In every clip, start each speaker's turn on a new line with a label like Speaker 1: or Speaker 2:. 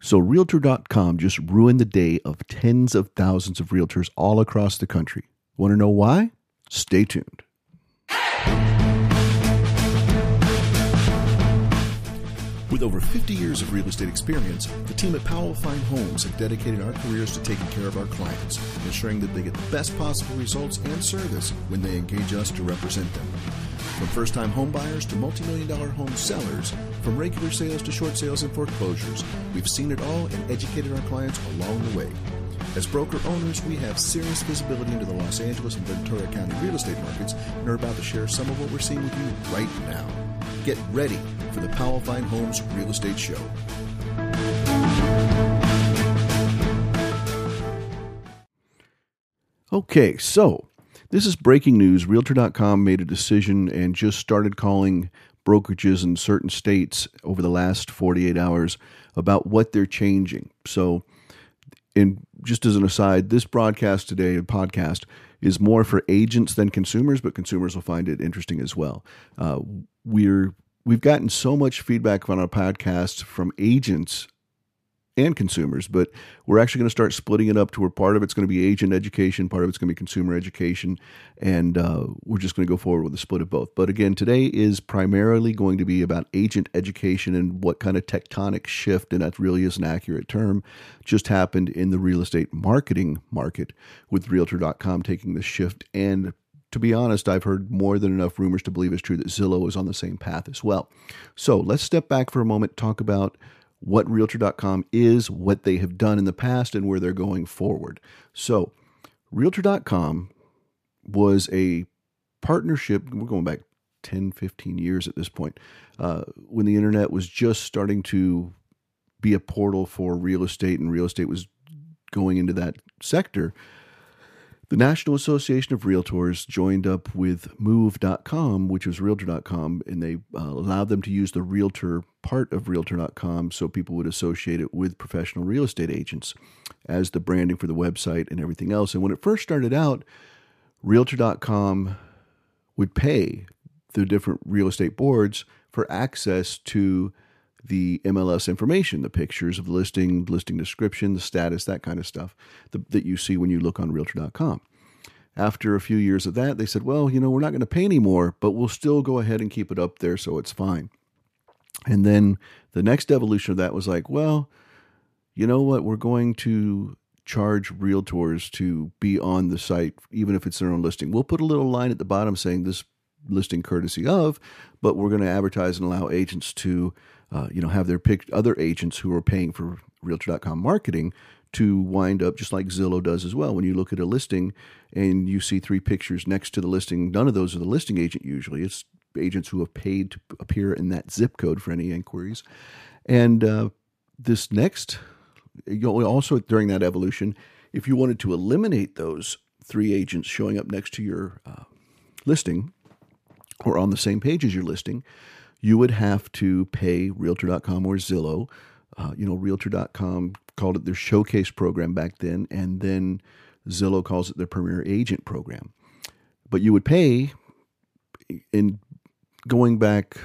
Speaker 1: So, Realtor.com just ruined the day of tens of thousands of realtors all across the country. Want to know why? Stay tuned. With over 50 years of real estate experience, the team at Powell Fine Homes have dedicated our careers to taking care of our clients, ensuring that they get the best possible results and service when they engage us to represent them. From first time home buyers to multi million dollar home sellers, from regular sales to short sales and foreclosures, we've seen it all and educated our clients along the way. As broker owners, we have serious visibility into the Los Angeles and Ventura County real estate markets and are about to share some of what we're seeing with you right now. Get ready for the Powell Fine Homes Real Estate Show. Okay, so this is breaking news. Realtor.com made a decision and just started calling brokerages in certain states over the last 48 hours about what they're changing. So, in just as an aside, this broadcast today, podcast, is more for agents than consumers, but consumers will find it interesting as well. Uh, we're we've gotten so much feedback on our podcast from agents and consumers, but we're actually going to start splitting it up to where part of it's going to be agent education, part of it's going to be consumer education, and uh, we're just going to go forward with a split of both. But again, today is primarily going to be about agent education and what kind of tectonic shift, and that really is an accurate term, just happened in the real estate marketing market with Realtor.com taking the shift and to be honest, I've heard more than enough rumors to believe it's true that Zillow is on the same path as well. So let's step back for a moment, talk about what Realtor.com is, what they have done in the past, and where they're going forward. So, Realtor.com was a partnership, we're going back 10, 15 years at this point, uh, when the internet was just starting to be a portal for real estate and real estate was going into that sector. The National Association of Realtors joined up with Move.com, which was Realtor.com, and they uh, allowed them to use the Realtor part of Realtor.com so people would associate it with professional real estate agents as the branding for the website and everything else. And when it first started out, Realtor.com would pay the different real estate boards for access to the MLS information, the pictures of the listing, listing description, the status, that kind of stuff the, that you see when you look on Realtor.com. After a few years of that, they said, well, you know, we're not going to pay anymore, but we'll still go ahead and keep it up there so it's fine. And then the next evolution of that was like, well, you know what? We're going to charge realtors to be on the site, even if it's their own listing. We'll put a little line at the bottom saying this listing courtesy of, but we're going to advertise and allow agents to uh, you know, have their picked other agents who are paying for Realtor.com marketing to wind up just like Zillow does as well. When you look at a listing and you see three pictures next to the listing, none of those are the listing agent usually. It's agents who have paid to appear in that zip code for any inquiries. And uh, this next, also during that evolution, if you wanted to eliminate those three agents showing up next to your uh, listing or on the same page as your listing, you would have to pay Realtor.com or Zillow. Uh, you know, Realtor.com called it their showcase program back then, and then Zillow calls it their premier agent program. But you would pay in going back,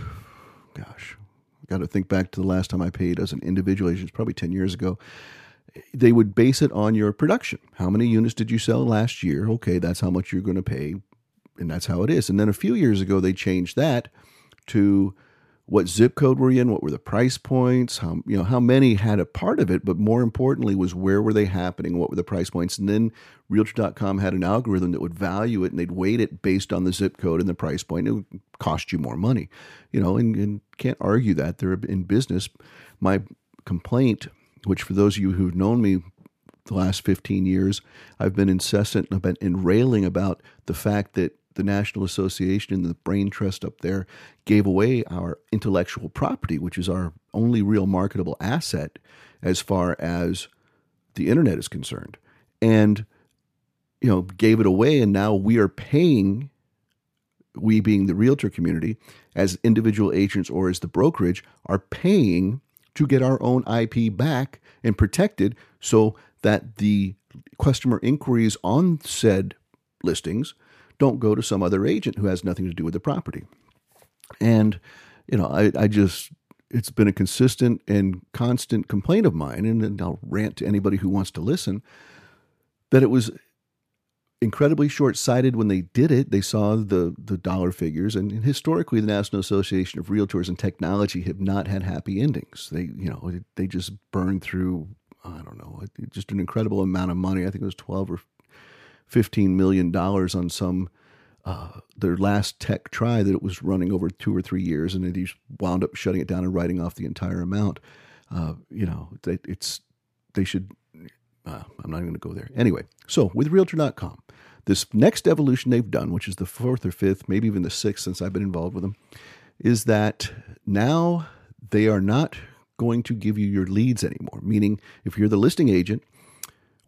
Speaker 1: gosh, got to think back to the last time I paid as an individual agent, it's probably 10 years ago. They would base it on your production. How many units did you sell last year? Okay, that's how much you're going to pay, and that's how it is. And then a few years ago, they changed that to what zip code were you in, what were the price points, how you know how many had a part of it, but more importantly was where were they happening, what were the price points, and then Realtor.com had an algorithm that would value it and they'd weight it based on the zip code and the price point. It would cost you more money, you know, and, and can't argue that they're in business. My complaint, which for those of you who've known me the last 15 years, I've been incessant, I've been in railing about the fact that the National Association and the Brain Trust up there gave away our intellectual property, which is our only real marketable asset as far as the internet is concerned. And, you know, gave it away. And now we are paying, we being the realtor community, as individual agents or as the brokerage, are paying to get our own IP back and protected so that the customer inquiries on said listings don't go to some other agent who has nothing to do with the property. And, you know, I, I just, it's been a consistent and constant complaint of mine, and, I'll rant to anybody who wants to listen, that it was incredibly short-sighted when they did it. They saw the the dollar figures, and historically, the National Association of Realtors and Technology have not had happy endings. They, you know, they just burned through. I don't know, just an incredible amount of money. I think it was twelve or fifteen million dollars on some uh, their last tech try that it was running over two or three years, and they wound up shutting it down and writing off the entire amount. Uh, you know, it's they should. Uh, I'm not going to go there. Anyway, so with Realtor.com, this next evolution they've done, which is the fourth or fifth, maybe even the sixth since I've been involved with them, is that now they are not going to give you your leads anymore. Meaning, if you're the listing agent,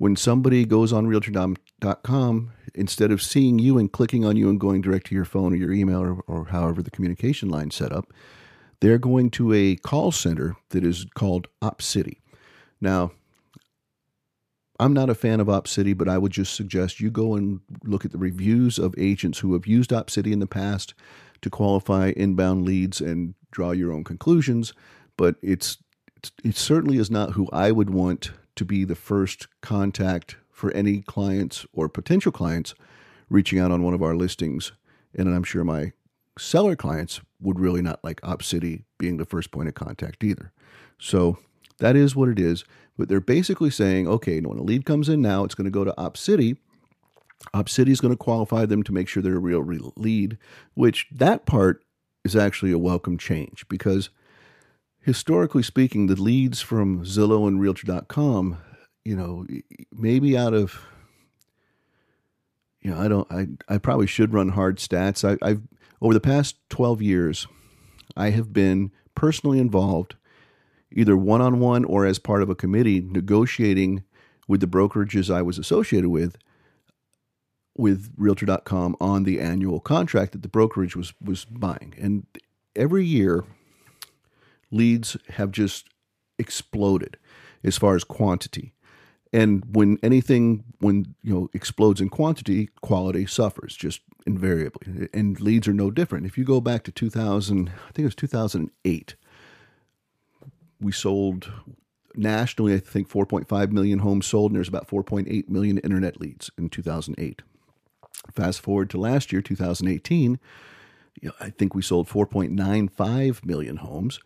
Speaker 1: when somebody goes on realtor.com, instead of seeing you and clicking on you and going direct to your phone or your email or, or however the communication line set up, they're going to a call center that is called OpCity. Now, I'm not a fan of OpCity, but I would just suggest you go and look at the reviews of agents who have used OpCity in the past to qualify inbound leads and draw your own conclusions. But it's it certainly is not who I would want to be the first contact for any clients or potential clients reaching out on one of our listings. And I'm sure my seller clients would really not like OpCity being the first point of contact either. So that is what it is. But they're basically saying, okay, when a lead comes in now, it's going to go to OpCity. OpCity is going to qualify them to make sure they're a real, real lead, which that part is actually a welcome change because historically speaking, the leads from Zillow and Realtor.com, you know, maybe out of you know, I don't. I I probably should run hard stats. I, I've over the past twelve years, I have been personally involved either one on one or as part of a committee negotiating with the brokerages I was associated with with realtor.com on the annual contract that the brokerage was was buying and every year leads have just exploded as far as quantity. And when anything when you know explodes in quantity quality suffers just invariably. And leads are no different. If you go back to 2000 i think it was 2008 we sold nationally, I think 4.5 million homes sold, and there's about 4.8 million internet leads in 2008. Fast forward to last year, 2018, you know, I think we sold 4.95 million homes,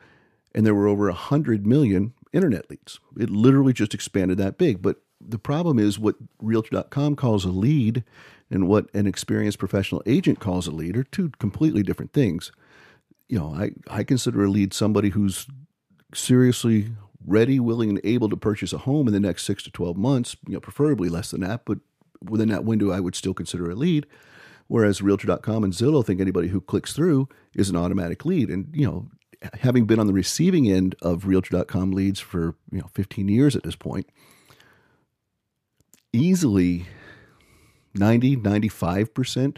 Speaker 1: and there were over 100 million internet leads. It literally just expanded that big. But the problem is what Realtor.com calls a lead and what an experienced professional agent calls a lead are two completely different things. You know, I, I consider a lead somebody who's seriously ready, willing, and able to purchase a home in the next six to 12 months, you know, preferably less than that, but within that window, I would still consider a lead. Whereas Realtor.com and Zillow think anybody who clicks through is an automatic lead. And, you know, having been on the receiving end of Realtor.com leads for, you know, 15 years at this point, easily 90, 95%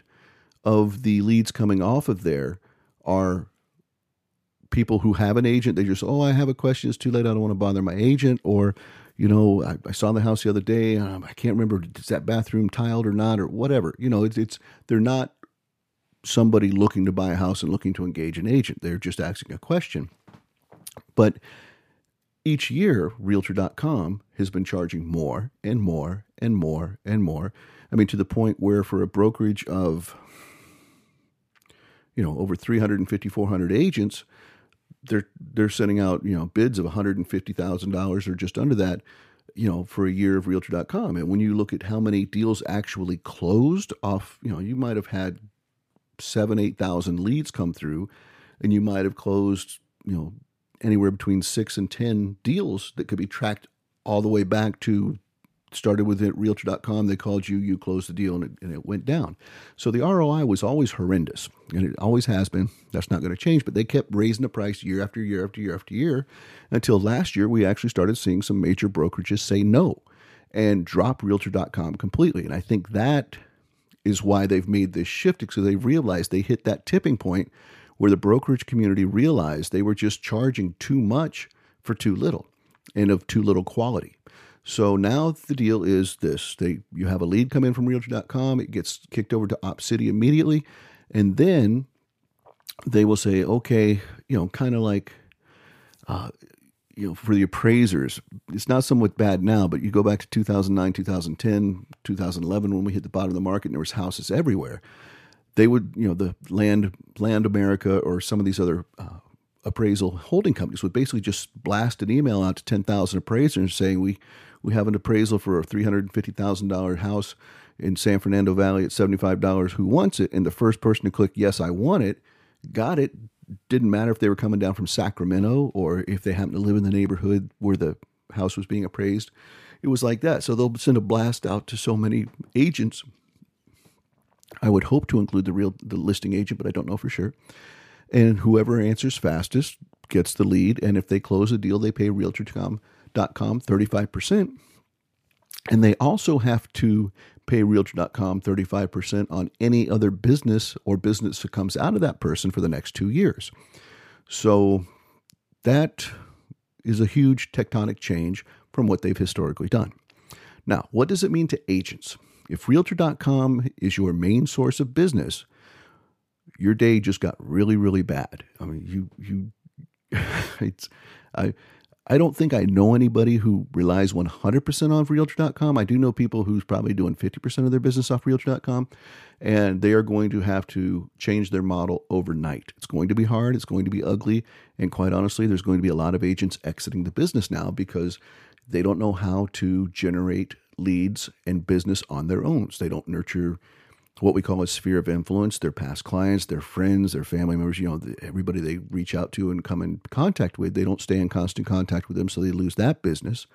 Speaker 1: of the leads coming off of there are people who have an agent, they just, oh, I have a question. It's too late. I don't want to bother my agent. Or, you know, I, I saw the house the other day. Um, I can't remember is that bathroom tiled or not, or whatever. You know, it's, it's they're not somebody looking to buy a house and looking to engage an agent. They're just asking a question. But each year, Realtor.com has been charging more and more and more and more. I mean, to the point where for a brokerage of, you know, over 350, 400 agents, they're they're sending out you know bids of one hundred and fifty thousand dollars or just under that, you know, for a year of Realtor.com. And when you look at how many deals actually closed off, you know, you might have had seven eight thousand leads come through, and you might have closed you know anywhere between six and ten deals that could be tracked all the way back to started with it realtor.com they called you you closed the deal and it, and it went down. So the roi was always horrendous and it always has been. That's not going to change but they kept raising the price year after year after year after year until last year we actually started seeing some major brokerages say no and drop realtor.com completely. And i think that is why they've made this shift because they've realized they hit that tipping point where the brokerage community realized they were just charging too much for too little and of too little quality. So now the deal is this: they you have a lead come in from Realtor.com, it gets kicked over to OpCity immediately, and then they will say, okay, you know, kind of like uh, you know, for the appraisers, it's not somewhat bad now, but you go back to 2009, 2010, 2011, when we hit the bottom of the market and there was houses everywhere. They would, you know, the Land Land America or some of these other uh, appraisal holding companies would basically just blast an email out to 10,000 appraisers saying we we have an appraisal for a $350,000 house in San Fernando Valley at $75 who wants it and the first person to click yes I want it got it didn't matter if they were coming down from Sacramento or if they happened to live in the neighborhood where the house was being appraised it was like that so they'll send a blast out to so many agents I would hope to include the real the listing agent but I don't know for sure and whoever answers fastest gets the lead. And if they close a deal, they pay Realtor.com 35%. And they also have to pay Realtor.com 35% on any other business or business that comes out of that person for the next two years. So that is a huge tectonic change from what they've historically done. Now, what does it mean to agents? If Realtor.com is your main source of business, your day just got really, really bad. I mean, you you it's I I don't think I know anybody who relies 100% on Realtor.com. I do know people who's probably doing 50% of their business off Realtor.com, and they are going to have to change their model overnight. It's going to be hard, it's going to be ugly, and quite honestly, there's going to be a lot of agents exiting the business now because they don't know how to generate leads and business on their own. So they don't nurture what we call a sphere of influence, their past clients, their friends, their family members, you know, everybody they reach out to and come in contact with, they don't stay in constant contact with them, so they lose that business.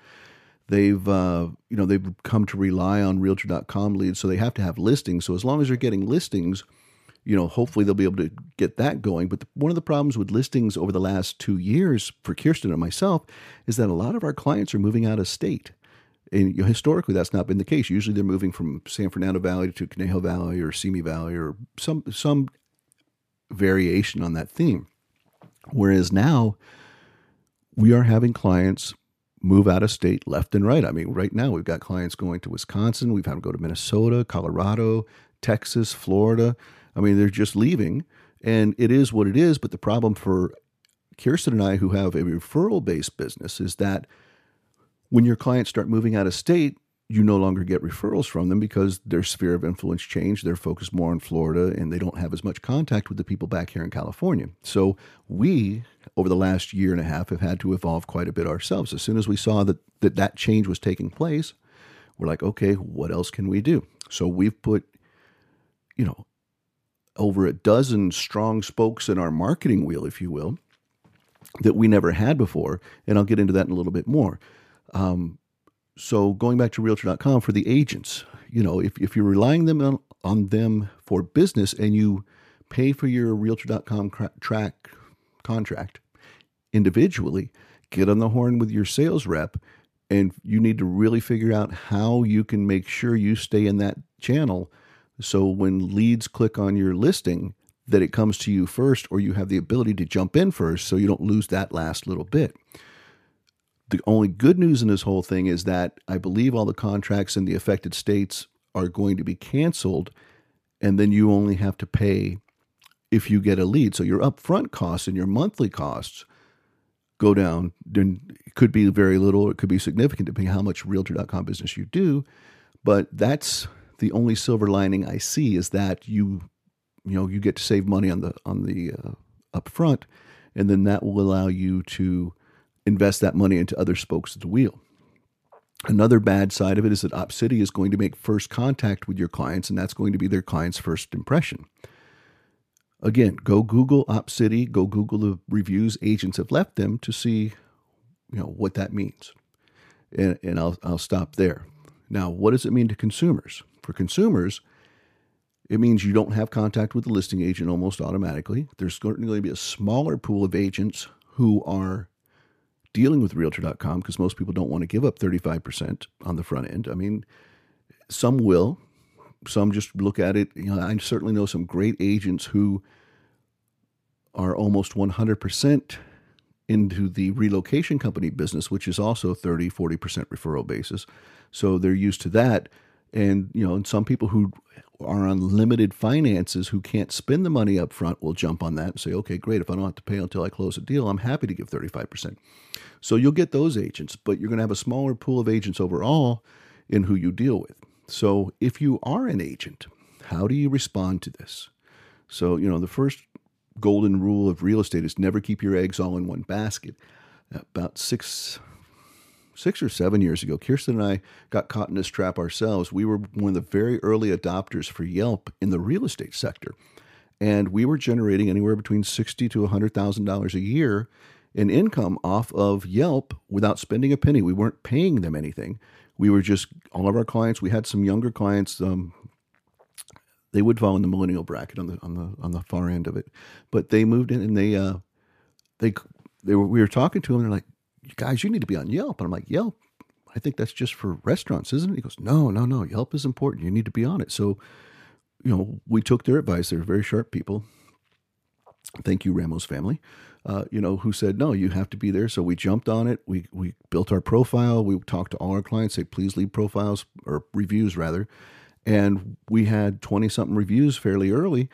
Speaker 1: They've, uh, you know, they've come to rely on Realtor.com leads, so they have to have listings. So as long as they're getting listings, you know, hopefully they'll be able to get that going. But the, one of the problems with listings over the last two years for Kirsten and myself is that a lot of our clients are moving out of state and historically that's not been the case. Usually they're moving from San Fernando Valley to Conejo Valley or Simi Valley or some some variation on that theme. Whereas now we are having clients move out of state left and right. I mean, right now we've got clients going to Wisconsin, we've had them go to Minnesota, Colorado, Texas, Florida. I mean, they're just leaving, and it is what it is. But the problem for Kirsten and I, who have a referral based business, is that when your clients start moving out of state, you no longer get referrals from them because their sphere of influence changed. They're focused more on Florida and they don't have as much contact with the people back here in California. So we, over the last year and a half, have had to evolve quite a bit ourselves. As soon as we saw that that, that change was taking place, we're like, okay, what else can we do? So we've put, you know, over a dozen strong spokes in our marketing wheel, if you will, that we never had before. And I'll get into that in a little bit more. Um, so going back to realtor.com for the agents, you know, if, if you're relying them on, on them for business and you pay for your realtor.com track contract individually, get on the horn with your sales rep and you need to really figure out how you can make sure you stay in that channel. So when leads click on your listing that it comes to you first or you have the ability to jump in first so you don't lose that last little bit the only good news in this whole thing is that I believe all the contracts in the affected states are going to be canceled, and then you only have to pay if you get a lead. So your upfront costs and your monthly costs go down. Then it could be very little, or it could be significant depending how much Realtor.com business you do. But that's the only silver lining I see is that you, you know, you get to save money on the on the uh, upfront, and then that will allow you to invest that money into other spokes of the wheel. Another bad side of it is that Opcity is going to make first contact with your clients, and that's going to be their client's first impression. Again, go Google Opcity, go Google the reviews agents have left them to see, you know, what that means. And, and I'll, I'll stop there. Now, what does it mean to consumers? For consumers, it means you don't have contact with the listing agent almost automatically. There's going to be a smaller pool of agents who are dealing with realtor.com because most people don't want to give up 35% on the front end. I mean, some will, some just look at it. You know, I certainly know some great agents who are almost 100% into the relocation company business, which is also 30, 40% referral basis. So they're used to that. And, you know, and some people who are on limited finances who can't spend the money up front will jump on that and say, okay, great. If I don't have to pay until I close a deal, I'm happy to give 35%. So you'll get those agents, but you're going to have a smaller pool of agents overall in who you deal with. So if you are an agent, how do you respond to this? So, you know, the first golden rule of real estate is never keep your eggs all in one basket. About six, six or seven years ago, Kirsten and I got caught in this trap ourselves. We were one of the very early adopters for Yelp in the real estate sector, and we were generating anywhere between sixty to hundred thousand dollars a year in income off of Yelp without spending a penny. We weren't paying them anything. We were just all of our clients. We had some younger clients. Um, they would fall in the millennial bracket on the on the on the far end of it, but they moved in and they uh, they they were we were talking to them. And they're like, guys, you need to be on Yelp, and I'm like, Yelp. I think that's just for restaurants, isn't it? He goes, No, no, no. Yelp is important. You need to be on it. So, you know, we took their advice. They're very sharp people. Thank you, Ramos family. Uh, you know, who said no, you have to be there. So we jumped on it. We we built our profile. We talked to all our clients. Say, please leave profiles or reviews rather. And we had twenty something reviews fairly early,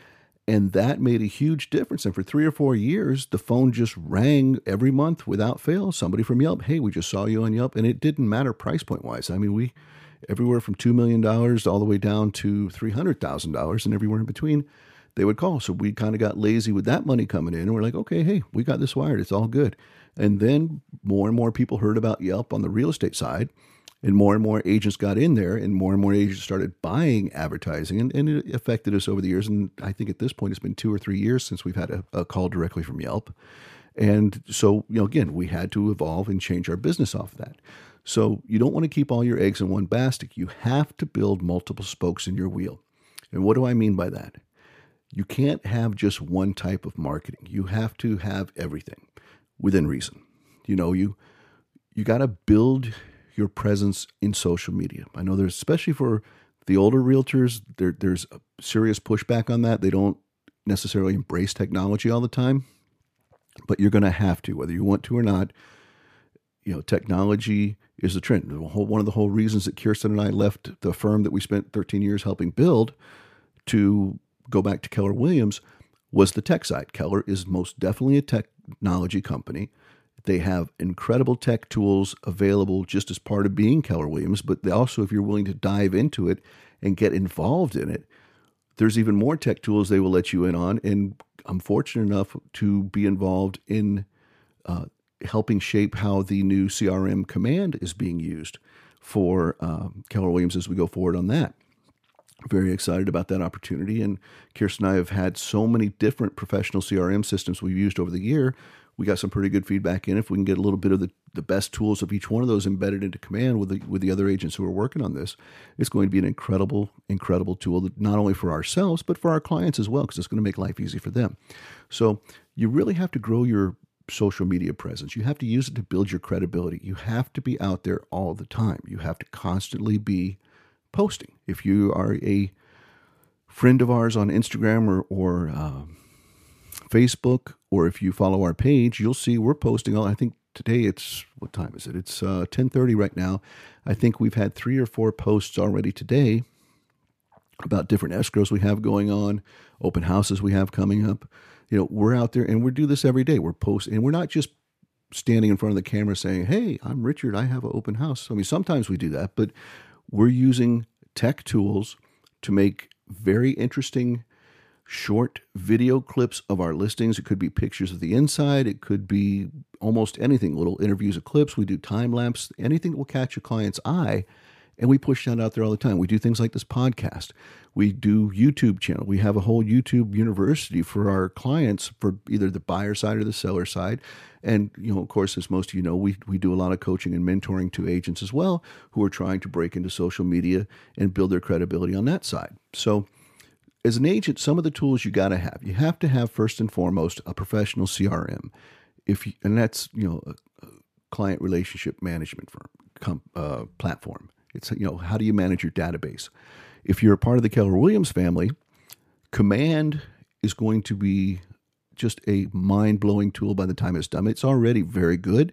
Speaker 1: and that made a huge difference. And for three or four years, the phone just rang every month without fail. Somebody from Yelp, hey, we just saw you on Yelp, and it didn't matter price point wise. I mean, we everywhere from two million dollars all the way down to three hundred thousand dollars, and everywhere in between they would call. So we kind of got lazy with that money coming in. And we're like, okay, hey, we got this wired. It's all good. And then more and more people heard about Yelp on the real estate side. And more and more agents got in there, and more and more agents started buying advertising, and, and it affected us over the years. And I think at this point, it's been two or three years since we've had a, a call directly from Yelp. And so, you know, again, we had to evolve and change our business off that. So you don't want to keep all your eggs in one basket. You have to build multiple spokes in your wheel. And what do I mean by that? You can't have just one type of marketing. You have to have everything within reason. You know, you you got to build your presence in social media. I know there's especially for the older realtors, there, there's a serious pushback on that. They don't necessarily embrace technology all the time, but you're going to have to, whether you want to or not. You know, technology is the trend. One of the whole reasons that Kirsten and I left the firm that we spent 13 years helping build to go back to Keller Williams was the tech side. Keller is most definitely a technology company. They have incredible tech tools available just as part of being Keller Williams, but they also, if you're willing to dive into it and get involved in it, there's even more tech tools they will let you in on. And I'm fortunate enough to be involved in uh, helping shape how the new CRM command is being used for um, Keller Williams as we go forward on that very excited about that opportunity. And Kirsten and I have had so many different professional CRM systems we've used over the year. We got some pretty good feedback in. If we can get a little bit of the, the best tools of each one of those embedded into command with the with the other agents who are working on this, it's going to be an incredible, incredible tool not only for ourselves but for our clients as well, because it's going to make life easy for them. So you really have to grow your social media presence. You have to use it to build your credibility. You have to be out there all the time. You have to constantly be posting. If you are a friend of ours on Instagram or, or uh, Facebook, or if you follow our page, you'll see we're posting. All, I think today it's what time is it? It's uh, ten thirty right now. I think we've had three or four posts already today about different escrows we have going on, open houses we have coming up. You know, we're out there and we do this every day. We're posting, and we're not just standing in front of the camera saying, "Hey, I'm Richard. I have an open house." I mean, sometimes we do that, but we're using tech tools to make very interesting short video clips of our listings. It could be pictures of the inside, it could be almost anything, little interviews of clips. We do time lapse, anything that will catch a client's eye. And we push that out there all the time. We do things like this podcast. We do YouTube channel. We have a whole YouTube university for our clients for either the buyer side or the seller side. And, you know, of course, as most of you know, we, we do a lot of coaching and mentoring to agents as well who are trying to break into social media and build their credibility on that side. So, as an agent, some of the tools you got to have. You have to have first and foremost a professional CRM, if you, and that's you know a, client relationship management firm com, uh, platform. It's you know how do you manage your database? If you're a part of the Keller Williams family, Command is going to be just a mind blowing tool by the time it's done. It's already very good.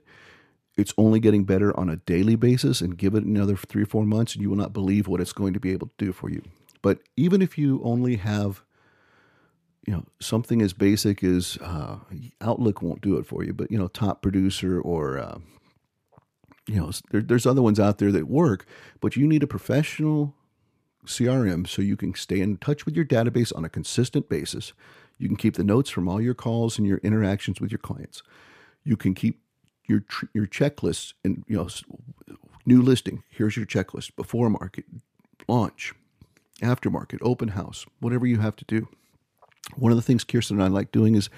Speaker 1: it's only getting better on a daily basis and give it another three or four months and you will not believe what it's going to be able to do for you. But even if you only have you know something as basic as uh, Outlook won't do it for you, but you know Top Producer or uh, you know there, there's other ones out there that work, but you need a professional CRM so you can stay in touch with your database on a consistent basis. You can keep the notes from all your calls and your interactions with your clients. You can keep your your checklists and you know new listing. Here's your checklist: before market, launch, aftermarket, open house, whatever you have to do. One of the things Kirsten and I like doing is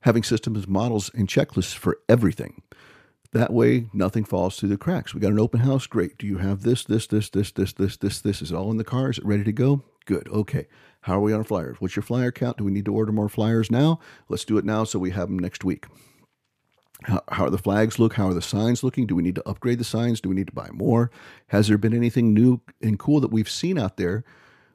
Speaker 1: having systems, models, and checklists for everything. That way, nothing falls through the cracks. We got an open house. Great. Do you have this, this, this, this, this, this, this, this? Is all in the car? Is it ready to go? Good. Okay. How are we on our flyers? What's your flyer count? Do we need to order more flyers now? Let's do it now so we have them next week. How, how are the flags look? How are the signs looking? Do we need to upgrade the signs? Do we need to buy more? Has there been anything new and cool that we've seen out there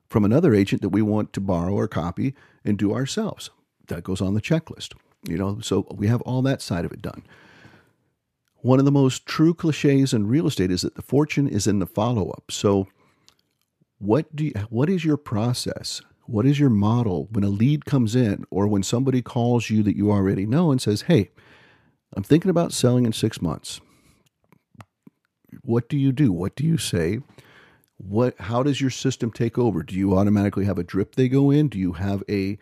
Speaker 1: from another agent that we want to borrow or copy and do ourselves. That goes on the checklist. You know, so we have all that side of it done. One of the most true cliches in real estate is that the fortune is in the follow up. So, what do you, what is your process? What is your model when a lead comes in or when somebody calls you that you already know and says, "Hey, I'm thinking about selling in 6 months." What do you do? What do you say? what how does your system take over do you automatically have a drip they go in do you have a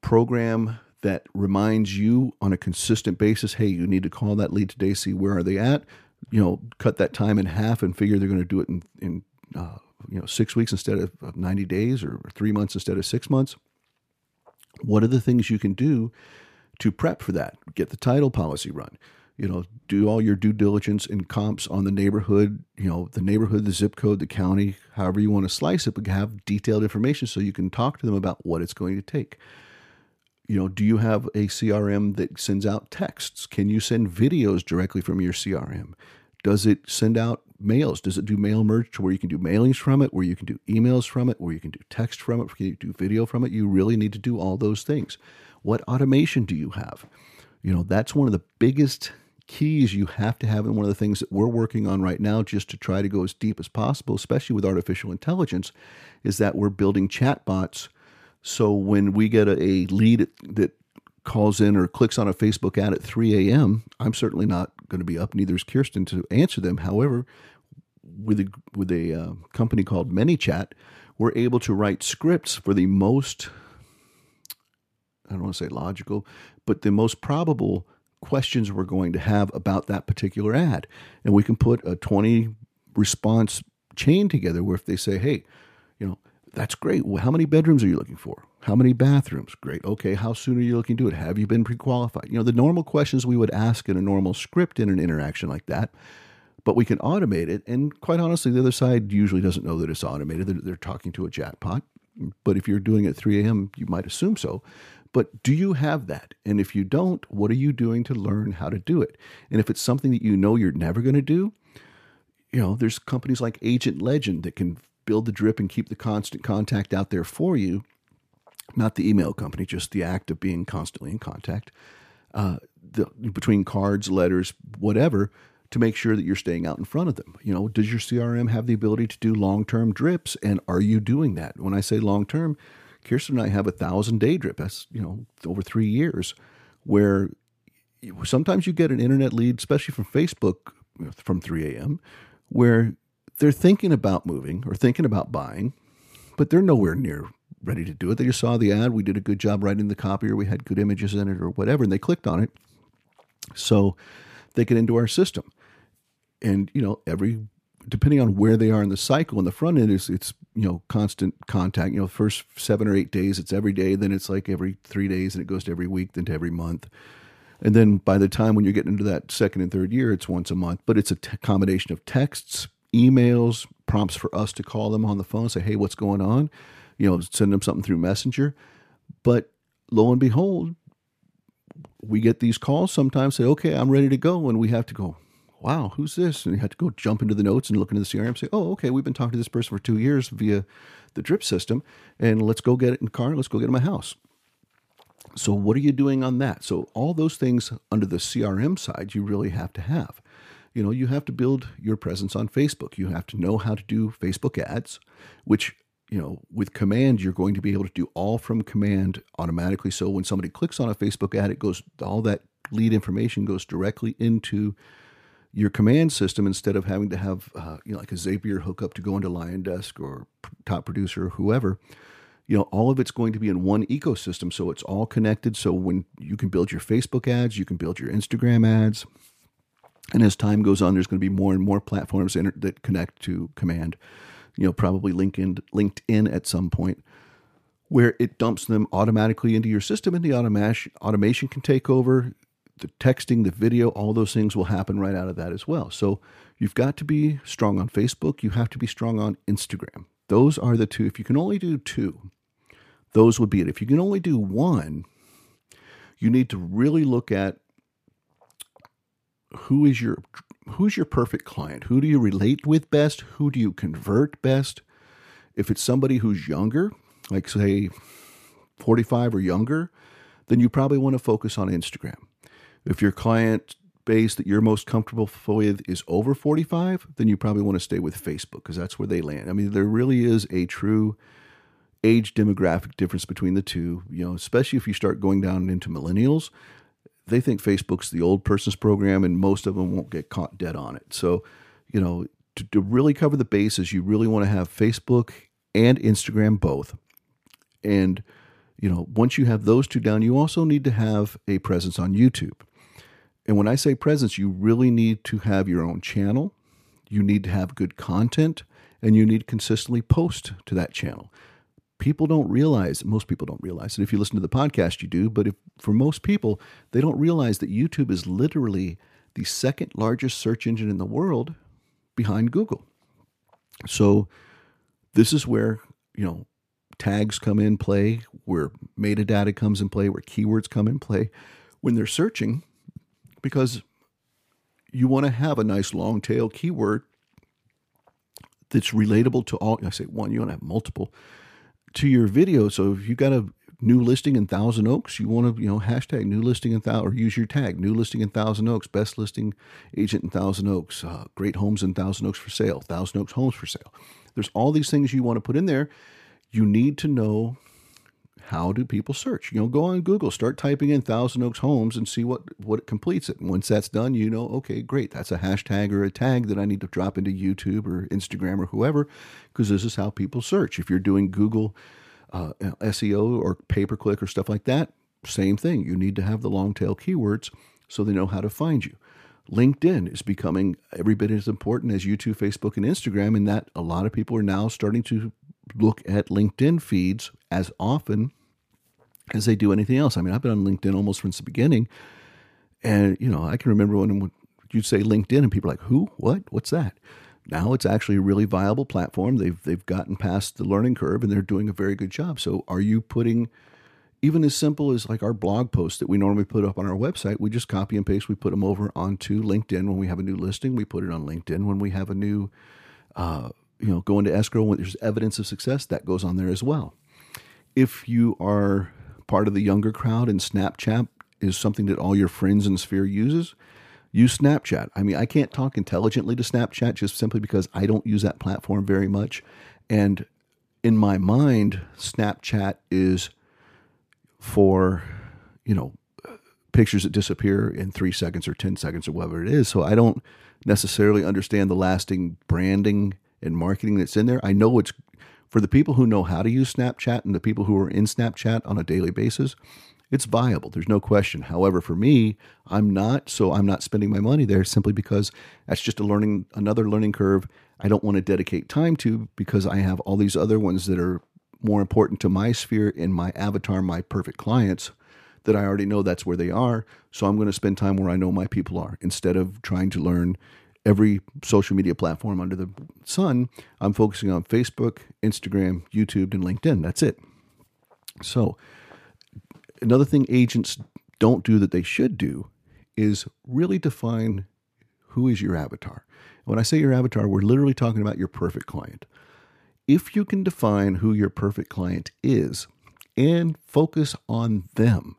Speaker 1: program that reminds you on a consistent basis hey you need to call that lead today see where are they at you know cut that time in half and figure they're going to do it in, in uh, you know six weeks instead of 90 days or three months instead of six months what are the things you can do to prep for that get the title policy run you know, do all your due diligence and comps on the neighborhood, you know, the neighborhood, the zip code, the county, however you want to slice it, but have detailed information so you can talk to them about what it's going to take. You know, do you have a CRM that sends out texts? Can you send videos directly from your CRM? Does it send out mails? Does it do mail merge to where you can do mailings from it, where you can do emails from it, where you can do text from it, can you do video from it? You really need to do all those things. What automation do you have? You know, that's one of the biggest keys you have to have, and one of the things that we're working on right now, just to try to go as deep as possible, especially with artificial intelligence, is that we're building chatbots. So when we get a, a lead that calls in or clicks on a Facebook ad at 3 a.m., I'm certainly not going to be up, neither is Kirsten, to answer them. However, with a, with a uh, company called ManyChat, we're able to write scripts for the most, I don't want to say logical, but the most probable questions we're going to have about that particular ad. And we can put a 20 response chain together where if they say, hey, you know, that's great. Well, how many bedrooms are you looking for? How many bathrooms? Great. Okay. How soon are you looking to do it? Have you been pre qualified? You know, the normal questions we would ask in a normal script in an interaction like that, but we can automate it. And quite honestly, the other side usually doesn't know that it's automated. They're, they're talking to a chatbot. But if you're doing it at 3 a.m., you might assume so. But do you have that? And if you don't, what are you doing to learn how to do it? And if it's something that you know you're never going to do, you know, there's companies like Agent Legend that can build the drip and keep the constant contact out there for you. Not the email company, just the act of being constantly in contact uh, the, between cards, letters, whatever, to make sure that you're staying out in front of them. You know, does your CRM have the ability to do long term drips? And are you doing that? When I say long term, Kirsten and I have a thousand day drip. That's, you know, over three years where sometimes you get an internet lead, especially from Facebook from 3 a.m., where they're thinking about moving or thinking about buying, but they're nowhere near ready to do it. They just saw the ad. We did a good job writing the copy, or we had good images in it, or whatever, and they clicked on it. So they get into our system. And, you know, every depending on where they are in the cycle in the front end is it's you know constant contact. You know first seven or eight days it's every day then it's like every three days and it goes to every week then to every month. And then by the time when you're getting into that second and third year it's once a month. But it's a t- combination of texts emails prompts for us to call them on the phone say hey what's going on? You know send them something through messenger. But lo and behold we get these calls sometimes say okay i'm ready to go and we have to go wow, who's this? And you had to go jump into the notes and look into the CRM and say, oh, okay, we've been talking to this person for two years via the drip system, and let's go get it in the car. Let's go get in my house. So, what are you doing on that? So, all those things under the CRM side, you really have to have. you know, you have to build your presence on Facebook. You have to know how to do Facebook ads, which, you know, with command, you're going to be able to do all from command automatically. So when somebody clicks on a Facebook ad, it goes, all that lead information goes directly into your command system instead of having to have, uh, you know, like a Zapier hookup to go into LionDesk or Top Producer or whoever you know all of it's going to be in one ecosystem so it's all connected so when you can build your facebook ads you can build your instagram ads and as time goes on, there's going to be more and more platforms that connect to Command. You know, probably LinkedIn, LinkedIn at some point, where it dumps them automatically into your system, and the automation automation can take over. The texting, the video, all those things will happen right out of that as well. So you've got to be strong on Facebook. You have to be strong on Instagram. Those are the two. If you can only do two, those would be it. If you can only do one, you need to really look at who is your who's your perfect client? Who do you relate with best? Who do you convert best? If it's somebody who's younger, like say 45 or younger, then you probably want to focus on Instagram. If your client base that you're most comfortable with is over 45, then you probably want to stay with Facebook because that's where they land. I mean, there really is a true age demographic difference between the two, you know, especially if you start going down into millennials they think Facebook's the old person's program, and most of them won't get caught dead on it. So, you know, to, to really cover the bases, you really want to have Facebook and Instagram both. And, you know, once you have those two down, you also need to have a presence on YouTube. And when I say presence, you really need to have your own channel. You need to have good content and you need to consistently post to that channel. People don't realize most people don't realize and if you listen to the podcast you do but if for most people they don't realize that youtube is literally the second largest search engine in the world behind google. So this is where you know tags come in play where metadata comes in play where keywords come in play. When they're searching because you want to have a nice long tail keyword that's relatable to all i say one you want to have multiple to your video. So if you got a new listing in Thousand Oaks, you want to you know hashtag new listing in Thousand or use your tag new listing in Thousand Oaks, best listing agent in Thousand Oaks, uh, great homes in Thousand Oaks for sale, Thousand Oaks homes for sale. There's all these things you want to put in there. You need to know how do people search? You know, go on Google, start typing in Thousand Oaks Homes and see what what it completes it. And once that's done, you know, okay, great, that's a hashtag or a tag that I need to drop into YouTube or Instagram or whoever, because this is how people search. If you're doing Google uh, SEO or pay per click or stuff like that, same thing. You need to have the long tail keywords so they know how to find you. LinkedIn is becoming every bit as important as YouTube, Facebook, and Instagram, in that a lot of people are now starting to look at LinkedIn feeds as often as they do anything else. I mean, I've been on LinkedIn almost since the beginning. And, you know, I can remember when you'd say LinkedIn and people are like, who? What? What's that? Now it's actually a really viable platform. They've, they've gotten past the learning curve and they're doing a very good job. So are you putting, even as simple as like our blog posts that we normally put up on our website, we just copy and paste. We put them over onto LinkedIn when we have a new listing. We put it on LinkedIn when we have a new, uh, you know, go into escrow when there's evidence of success, that goes on there as well. If you are part of the younger crowd and Snapchat is something that all your friends in Sphere uses, use Snapchat. I mean, I can't talk intelligently to Snapchat just simply because I don't use that platform very much. And in my mind, Snapchat is for, you know, pictures that disappear in three seconds or 10 seconds or whatever it is. So I don't necessarily understand the lasting branding and marketing that's in there. I know it's for the people who know how to use Snapchat and the people who are in Snapchat on a daily basis, it's viable. There's no question. However, for me, I'm not, so I'm not spending my money there simply because that's just a learning, another learning curve I don't want to dedicate time to because I have all these other ones that are more important to my sphere in my avatar, my perfect clients that I already know that's where they are. So I'm going to spend time where I know my people are instead of trying to learn every social media platform under the sun. I'm focusing on Facebook, Instagram, YouTube, and LinkedIn. That's it. So, another thing agents don't do that they should do is really define who is your avatar. When I say your avatar, we're literally talking about your perfect client. If you can define who your perfect client is and focus on them,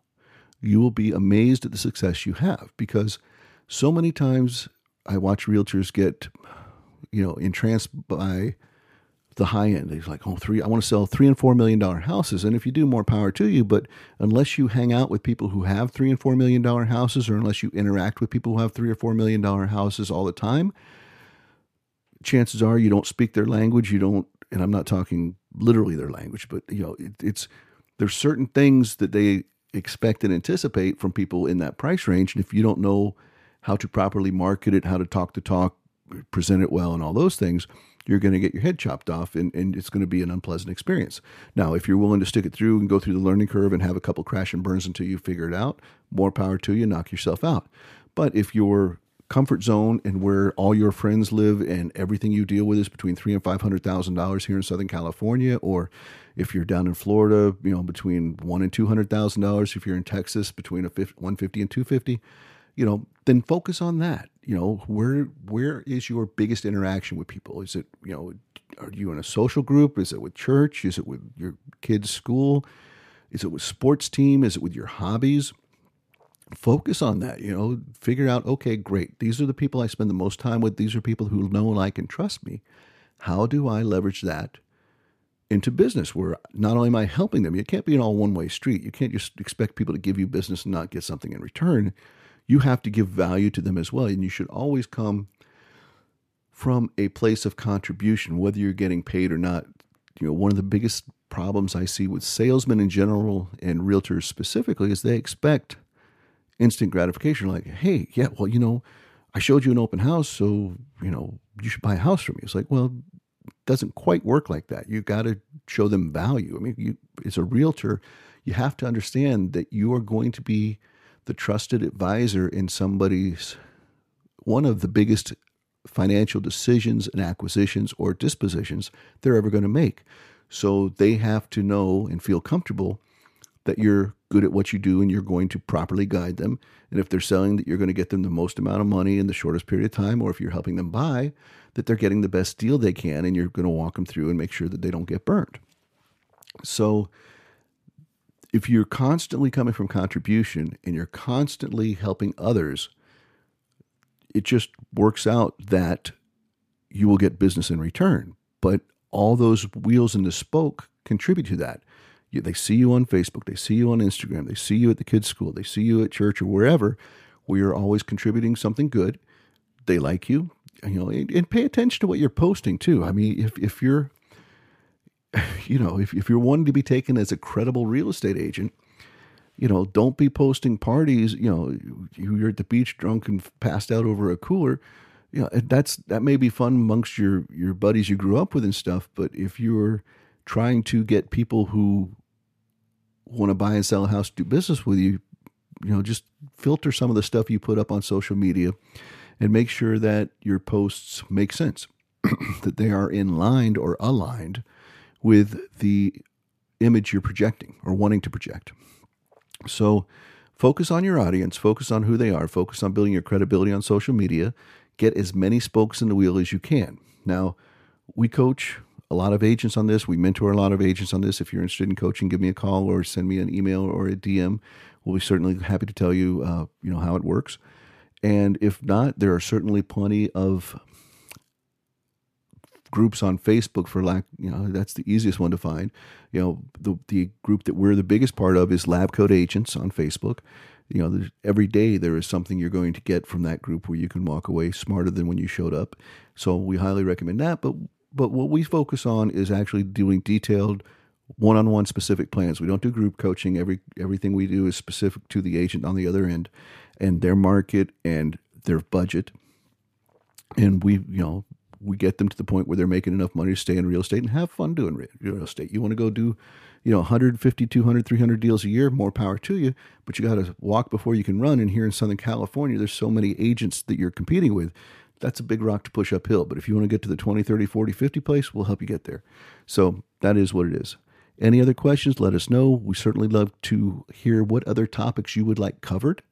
Speaker 1: you will be amazed at the success you have because so many times I watch realtors get, you know, entranced by the high end. He's like, oh, three, I want to sell three and four million dollar houses. And if you do, more power to you. But unless you hang out with people who have three and four million dollar houses, or unless you interact with people who have three or four million dollar houses all the time, chances are you don't speak their language. You don't, and I'm not talking literally their language, but you know, it, it's there's certain things that they expect and anticipate from people in that price range. And if you don't know how to properly market it, how to talk the talk, present it well, and all those things, you're going to get your head chopped off and, and it's going to be an unpleasant experience. Now, if you're willing to stick it through and go through the learning curve and have a couple crash and burns until you figure it out, more power to you, knock yourself out. But if your comfort zone and where all your friends live and everything you deal with is between three and five hundred thousand dollars here in Southern California, or if you're down in Florida, you know, between one and two hundred thousand dollars. If you're in Texas, between a 50, 150 and two fifty, you know, then focus on that. You know, where where is your biggest interaction with people? Is it you know, are you in a social group? Is it with church? Is it with your kids' school? Is it with sports team? Is it with your hobbies? Focus on that. You know, figure out. Okay, great. These are the people I spend the most time with. These are people who know, like, and trust me. How do I leverage that into business where not only am I helping them, it can't be an all one way street. You can't just expect people to give you business and not get something in return you have to give value to them as well. And you should always come from a place of contribution, whether you're getting paid or not. You know, one of the biggest problems I see with salesmen in general and realtors specifically is they expect instant gratification. Like, hey, yeah, well, you know, I showed you an open house, so, you know, you should buy a house from me. It's like, well, it doesn't quite work like that. You got to show them value. I mean, you, as a realtor, you have to understand that you are going to be the trusted advisor in somebody's one of the biggest financial decisions and acquisitions or dispositions they're ever going to make. So they have to know and feel comfortable that you're good at what you do and you're going to properly guide them. And if they're selling, that you're going to get them the most amount of money in the shortest period of time, or if you're helping them buy, that they're getting the best deal they can and you're going to walk them through and make sure that they don't get burned. So if you're constantly coming from contribution and you're constantly helping others, it just works out that you will get business in return. But all those wheels in the spoke contribute to that. They see you on Facebook, they see you on Instagram, they see you at the kids' school, they see you at church or wherever, where you're always contributing something good. They like you, you know, and, and pay attention to what you're posting too. I mean, if if you're you know, if, if you're wanting to be taken as a credible real estate agent, you know, don't be posting parties. You know, you're at the beach drunk and passed out over a cooler. You know, that's that may be fun amongst your your buddies you grew up with and stuff. But if you're trying to get people who want to buy and sell a house, do business with you, you know, just filter some of the stuff you put up on social media, and make sure that your posts make sense, that they are in line or aligned with the image you're projecting or wanting to project. So focus on your audience, focus on who they are, focus on building your credibility on social media, get as many spokes in the wheel as you can. Now, we coach a lot of agents on this. We mentor a lot of agents on this. If you're interested in coaching, give me a call or send me an email or a DM. We'll be certainly happy to tell you, uh, you know, how it works. And if not, there are certainly plenty of groups on Facebook for lack, you know, that's the easiest one to find. You know, the the group that we're the biggest part of is Lab Coat Agents on Facebook. You know, every day there is something you're going to get from that group where you can walk away smarter than when you showed up. So we highly recommend that. But but what we focus on is actually doing detailed one-on-one specific plans. We don't do group coaching. Every everything we do is specific to the agent on the other end and their market and their budget. And we, you know, we get them to the point where they're making enough money to stay in real estate and have fun doing real estate. You want to go do, you know, 150, 200, 300 deals a year, more power to you, but you got to walk before you can run. And here in Southern California, there's so many agents that you're competing with. That's a big rock to push uphill. But if you want to get to the 20, 30, 40, 50 place, we'll help you get there. So that is what it is. Any other questions, let us know. We certainly love to hear what other topics you would like covered.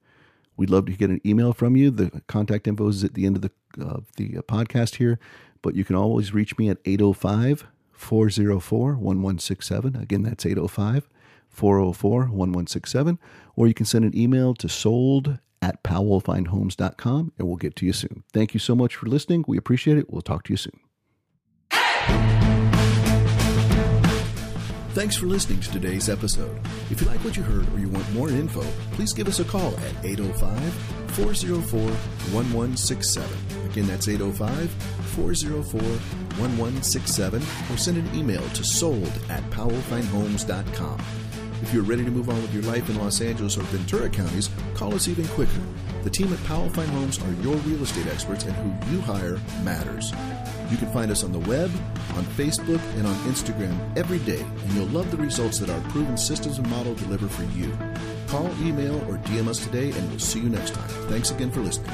Speaker 1: We'd love to get an email from you. The contact info is at the end of the, uh, the podcast here, but you can always reach me at 805 404 1167. Again, that's 805 404 1167. Or you can send an email to sold at powellfinehomes.com, and we'll get to you soon. Thank you so much for listening. We appreciate it. We'll talk to you soon. Thanks for listening to today's episode. If you like what you heard or you want more info, please give us a call at 805 404 1167. Again, that's 805 404 1167 or send an email to sold at powellfinehomes.com. If you're ready to move on with your life in Los Angeles or Ventura counties, call us even quicker. The team at Powell Fine Homes are your real estate experts, and who you hire matters. You can find us on the web, on Facebook, and on Instagram every day, and you'll love the results that our proven systems and model deliver for you. Call, email, or DM us today, and we'll see you next time. Thanks again for listening.